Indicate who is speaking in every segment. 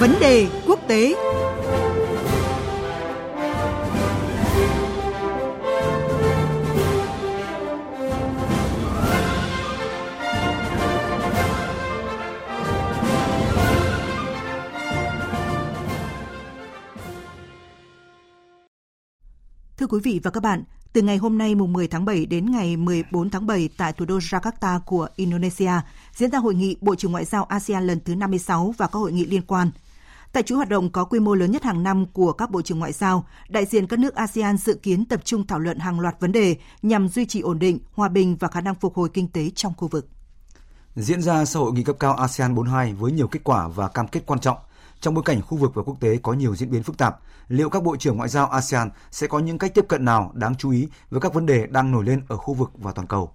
Speaker 1: Vấn đề quốc tế Thưa quý vị và các bạn, từ ngày hôm nay mùng 10 tháng 7 đến ngày 14 tháng 7 tại thủ đô Jakarta của Indonesia diễn ra hội nghị Bộ trưởng Ngoại giao ASEAN lần thứ 56 và các hội nghị liên quan. Tại chuỗi hoạt động có quy mô lớn nhất hàng năm của các bộ trưởng ngoại giao, đại diện các nước ASEAN dự kiến tập trung thảo luận hàng loạt vấn đề nhằm duy trì ổn định, hòa bình và khả năng phục hồi kinh tế trong khu vực.
Speaker 2: Diễn ra sau hội nghị cấp cao ASEAN 42 với nhiều kết quả và cam kết quan trọng, trong bối cảnh khu vực và quốc tế có nhiều diễn biến phức tạp, liệu các bộ trưởng ngoại giao ASEAN sẽ có những cách tiếp cận nào đáng chú ý với các vấn đề đang nổi lên ở khu vực và toàn cầu?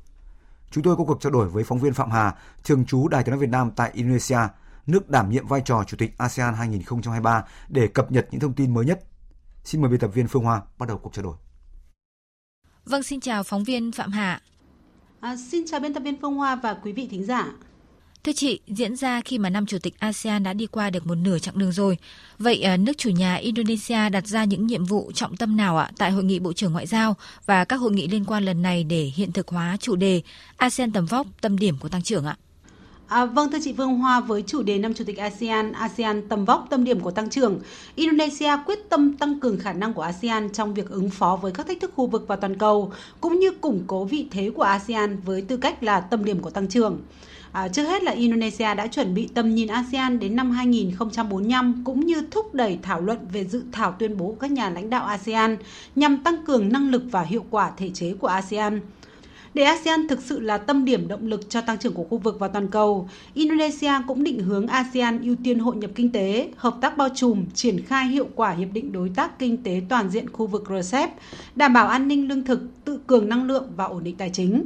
Speaker 2: Chúng tôi có cuộc trao đổi với phóng viên Phạm Hà, thường trú Đài tiếng nói Việt Nam tại Indonesia, nước đảm nhiệm vai trò Chủ tịch ASEAN 2023 để cập nhật những thông tin mới nhất. Xin mời biên tập viên Phương Hoa bắt đầu cuộc trao đổi.
Speaker 3: Vâng, xin chào phóng viên Phạm Hà.
Speaker 4: À, xin chào biên tập viên Phương Hoa và quý vị thính giả.
Speaker 3: Thưa chị, diễn ra khi mà năm chủ tịch ASEAN đã đi qua được một nửa chặng đường rồi. Vậy à, nước chủ nhà Indonesia đặt ra những nhiệm vụ trọng tâm nào ạ tại hội nghị Bộ trưởng Ngoại giao và các hội nghị liên quan lần này để hiện thực hóa chủ đề ASEAN tầm vóc, tâm điểm của tăng trưởng ạ?
Speaker 4: À, vâng thưa chị Vương Hoa, với chủ đề năm chủ tịch ASEAN, ASEAN tầm vóc tâm điểm của tăng trưởng, Indonesia quyết tâm tăng cường khả năng của ASEAN trong việc ứng phó với các thách thức khu vực và toàn cầu, cũng như củng cố vị thế của ASEAN với tư cách là tâm điểm của tăng trưởng. À, trước hết là Indonesia đã chuẩn bị tầm nhìn ASEAN đến năm 2045 cũng như thúc đẩy thảo luận về dự thảo tuyên bố của các nhà lãnh đạo ASEAN nhằm tăng cường năng lực và hiệu quả thể chế của ASEAN. Để ASEAN thực sự là tâm điểm động lực cho tăng trưởng của khu vực và toàn cầu, Indonesia cũng định hướng ASEAN ưu tiên hội nhập kinh tế, hợp tác bao trùm, triển khai hiệu quả Hiệp định Đối tác Kinh tế Toàn diện khu vực RCEP, đảm bảo an ninh lương thực, tự cường năng lượng và ổn định tài chính.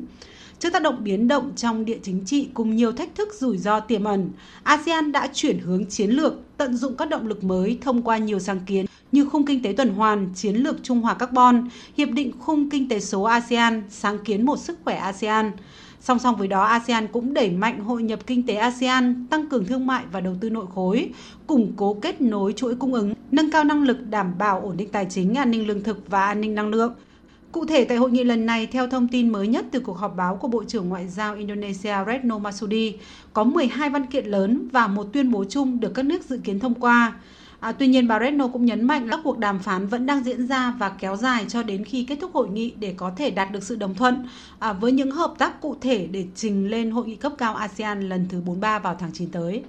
Speaker 4: Trước tác động biến động trong địa chính trị cùng nhiều thách thức rủi ro tiềm ẩn, ASEAN đã chuyển hướng chiến lược, tận dụng các động lực mới thông qua nhiều sáng kiến như khung kinh tế tuần hoàn, chiến lược trung hòa carbon, hiệp định khung kinh tế số ASEAN, sáng kiến một sức khỏe ASEAN. Song song với đó, ASEAN cũng đẩy mạnh hội nhập kinh tế ASEAN, tăng cường thương mại và đầu tư nội khối, củng cố kết nối chuỗi cung ứng, nâng cao năng lực đảm bảo ổn định tài chính, an ninh lương thực và an ninh năng lượng. Cụ thể tại hội nghị lần này, theo thông tin mới nhất từ cuộc họp báo của Bộ trưởng Ngoại giao Indonesia Retno Masudi, có 12 văn kiện lớn và một tuyên bố chung được các nước dự kiến thông qua. À, tuy nhiên, bà Retno cũng nhấn mạnh các cuộc đàm phán vẫn đang diễn ra và kéo dài cho đến khi kết thúc hội nghị để có thể đạt được sự đồng thuận à, với những hợp tác cụ thể để trình lên hội nghị cấp cao ASEAN lần thứ 43 vào tháng 9 tới.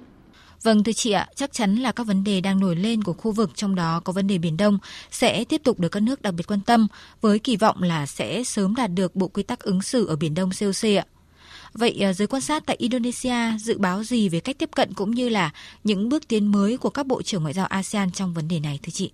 Speaker 3: Vâng thưa chị ạ, chắc chắn là các vấn đề đang nổi lên của khu vực trong đó có vấn đề Biển Đông sẽ tiếp tục được các nước đặc biệt quan tâm với kỳ vọng là sẽ sớm đạt được bộ quy tắc ứng xử ở Biển Đông COC ạ. Vậy ờ, giới quan sát tại Indonesia dự báo gì về cách tiếp cận cũng như là những bước tiến mới của các bộ trưởng ngoại giao ASEAN trong vấn đề này thưa chị?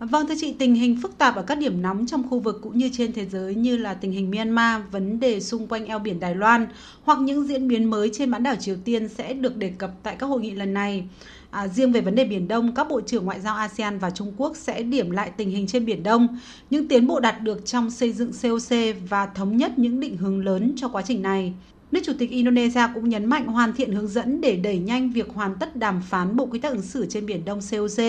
Speaker 4: Vâng thưa chị, tình hình phức tạp ở các điểm nóng trong khu vực cũng như trên thế giới như là tình hình Myanmar, vấn đề xung quanh eo biển Đài Loan hoặc những diễn biến mới trên bán đảo Triều Tiên sẽ được đề cập tại các hội nghị lần này. À, riêng về vấn đề Biển Đông, các bộ trưởng ngoại giao ASEAN và Trung Quốc sẽ điểm lại tình hình trên Biển Đông, những tiến bộ đạt được trong xây dựng COC và thống nhất những định hướng lớn cho quá trình này. Nước Chủ tịch Indonesia cũng nhấn mạnh hoàn thiện hướng dẫn để đẩy nhanh việc hoàn tất đàm phán Bộ Quy tắc ứng xử trên Biển Đông COC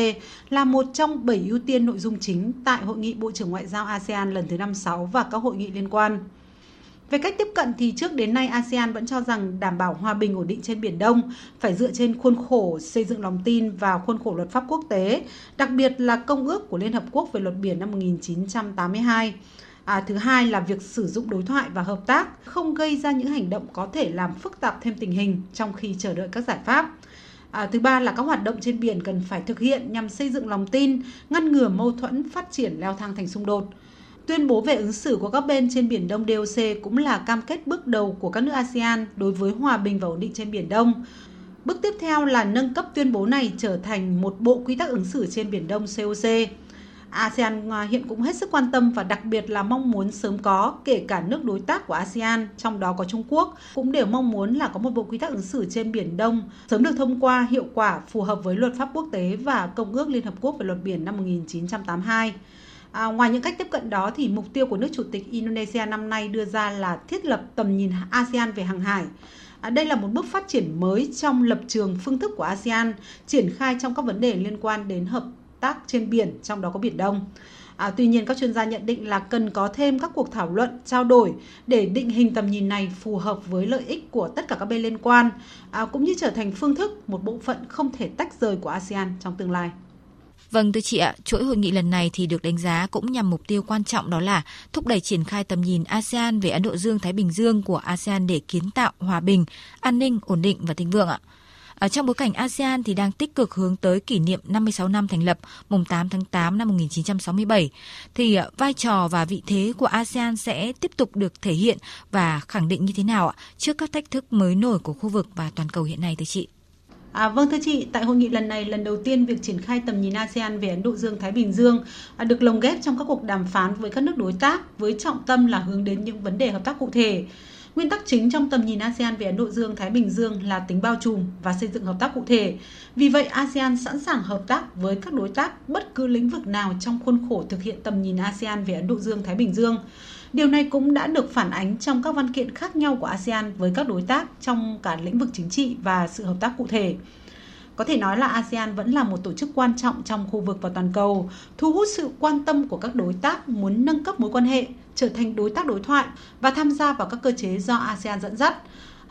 Speaker 4: là một trong bảy ưu tiên nội dung chính tại Hội nghị Bộ trưởng Ngoại giao ASEAN lần thứ 56 và các hội nghị liên quan. Về cách tiếp cận thì trước đến nay ASEAN vẫn cho rằng đảm bảo hòa bình ổn định trên Biển Đông phải dựa trên khuôn khổ xây dựng lòng tin và khuôn khổ luật pháp quốc tế, đặc biệt là Công ước của Liên Hợp Quốc về luật biển năm 1982. À, thứ hai là việc sử dụng đối thoại và hợp tác không gây ra những hành động có thể làm phức tạp thêm tình hình trong khi chờ đợi các giải pháp. À, thứ ba là các hoạt động trên biển cần phải thực hiện nhằm xây dựng lòng tin, ngăn ngừa mâu thuẫn phát triển leo thang thành xung đột. Tuyên bố về ứng xử của các bên trên Biển Đông DOC cũng là cam kết bước đầu của các nước ASEAN đối với hòa bình và ổn định trên Biển Đông. Bước tiếp theo là nâng cấp tuyên bố này trở thành một bộ quy tắc ứng xử trên Biển Đông COC. ASEAN à, hiện cũng hết sức quan tâm và đặc biệt là mong muốn sớm có, kể cả nước đối tác của ASEAN, trong đó có Trung Quốc, cũng đều mong muốn là có một bộ quy tắc ứng xử trên Biển Đông sớm được thông qua hiệu quả phù hợp với luật pháp quốc tế và Công ước Liên Hợp Quốc về luật biển năm 1982. À, ngoài những cách tiếp cận đó thì mục tiêu của nước chủ tịch Indonesia năm nay đưa ra là thiết lập tầm nhìn ASEAN về hàng hải. À, đây là một bước phát triển mới trong lập trường phương thức của ASEAN triển khai trong các vấn đề liên quan đến hợp tác trên biển, trong đó có Biển Đông. À, tuy nhiên, các chuyên gia nhận định là cần có thêm các cuộc thảo luận, trao đổi để định hình tầm nhìn này phù hợp với lợi ích của tất cả các bên liên quan, à, cũng như trở thành phương thức một bộ phận không thể tách rời của ASEAN trong tương lai.
Speaker 3: Vâng thưa chị ạ, chuỗi hội nghị lần này thì được đánh giá cũng nhằm mục tiêu quan trọng đó là thúc đẩy triển khai tầm nhìn ASEAN về Ấn Độ Dương Thái Bình Dương của ASEAN để kiến tạo hòa bình, an ninh, ổn định và thịnh vượng ạ. Ở trong bối cảnh ASEAN thì đang tích cực hướng tới kỷ niệm 56 năm thành lập mùng 8 tháng 8 năm 1967 thì ờ, vai trò và vị thế của ASEAN sẽ tiếp tục được thể hiện và khẳng định như thế nào ạ trước các thách thức mới nổi của khu vực và toàn cầu hiện nay thưa chị?
Speaker 4: À, vâng thưa chị, tại hội nghị lần này lần đầu tiên việc triển khai tầm nhìn ASEAN về Ấn Độ Dương Thái Bình Dương à, được lồng ghép trong các cuộc đàm phán với các nước đối tác với trọng tâm là hướng đến những vấn đề hợp tác cụ thể. Nguyên tắc chính trong tầm nhìn ASEAN về Ấn Độ Dương Thái Bình Dương là tính bao trùm và xây dựng hợp tác cụ thể. Vì vậy, ASEAN sẵn sàng hợp tác với các đối tác bất cứ lĩnh vực nào trong khuôn khổ thực hiện tầm nhìn ASEAN về Ấn Độ Dương Thái Bình Dương. Điều này cũng đã được phản ánh trong các văn kiện khác nhau của ASEAN với các đối tác trong cả lĩnh vực chính trị và sự hợp tác cụ thể. Có thể nói là ASEAN vẫn là một tổ chức quan trọng trong khu vực và toàn cầu, thu hút sự quan tâm của các đối tác muốn nâng cấp mối quan hệ, trở thành đối tác đối thoại và tham gia vào các cơ chế do ASEAN dẫn dắt.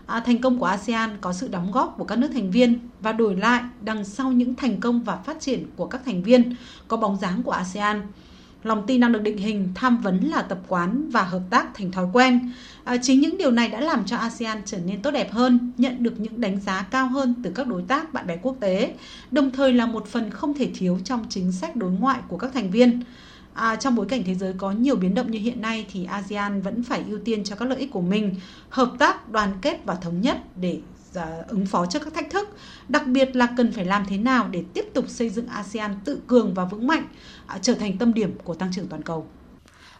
Speaker 4: À, thành công của ASEAN có sự đóng góp của các nước thành viên và đổi lại đằng sau những thành công và phát triển của các thành viên có bóng dáng của ASEAN lòng tin đang được định hình, tham vấn là tập quán và hợp tác thành thói quen. À, chính những điều này đã làm cho ASEAN trở nên tốt đẹp hơn, nhận được những đánh giá cao hơn từ các đối tác bạn bè quốc tế, đồng thời là một phần không thể thiếu trong chính sách đối ngoại của các thành viên. À, trong bối cảnh thế giới có nhiều biến động như hiện nay thì ASEAN vẫn phải ưu tiên cho các lợi ích của mình, hợp tác, đoàn kết và thống nhất để à, ứng phó trước các thách thức, đặc biệt là cần phải làm thế nào để tiếp tục xây dựng ASEAN tự cường và vững mạnh, à, trở thành tâm điểm của tăng trưởng toàn cầu.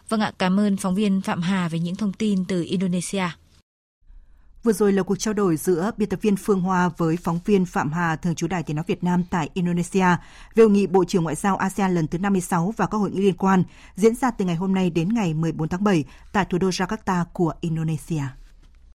Speaker 3: Vâng ạ, cảm ơn phóng viên Phạm Hà về những thông tin từ Indonesia.
Speaker 1: Vừa rồi là cuộc trao đổi giữa biên tập viên Phương Hoa với phóng viên Phạm Hà, thường trú Đài Tiếng Nói Việt Nam tại Indonesia về hội nghị Bộ trưởng Ngoại giao ASEAN lần thứ 56 và các hội nghị liên quan diễn ra từ ngày hôm nay đến ngày 14 tháng 7 tại thủ đô Jakarta của Indonesia.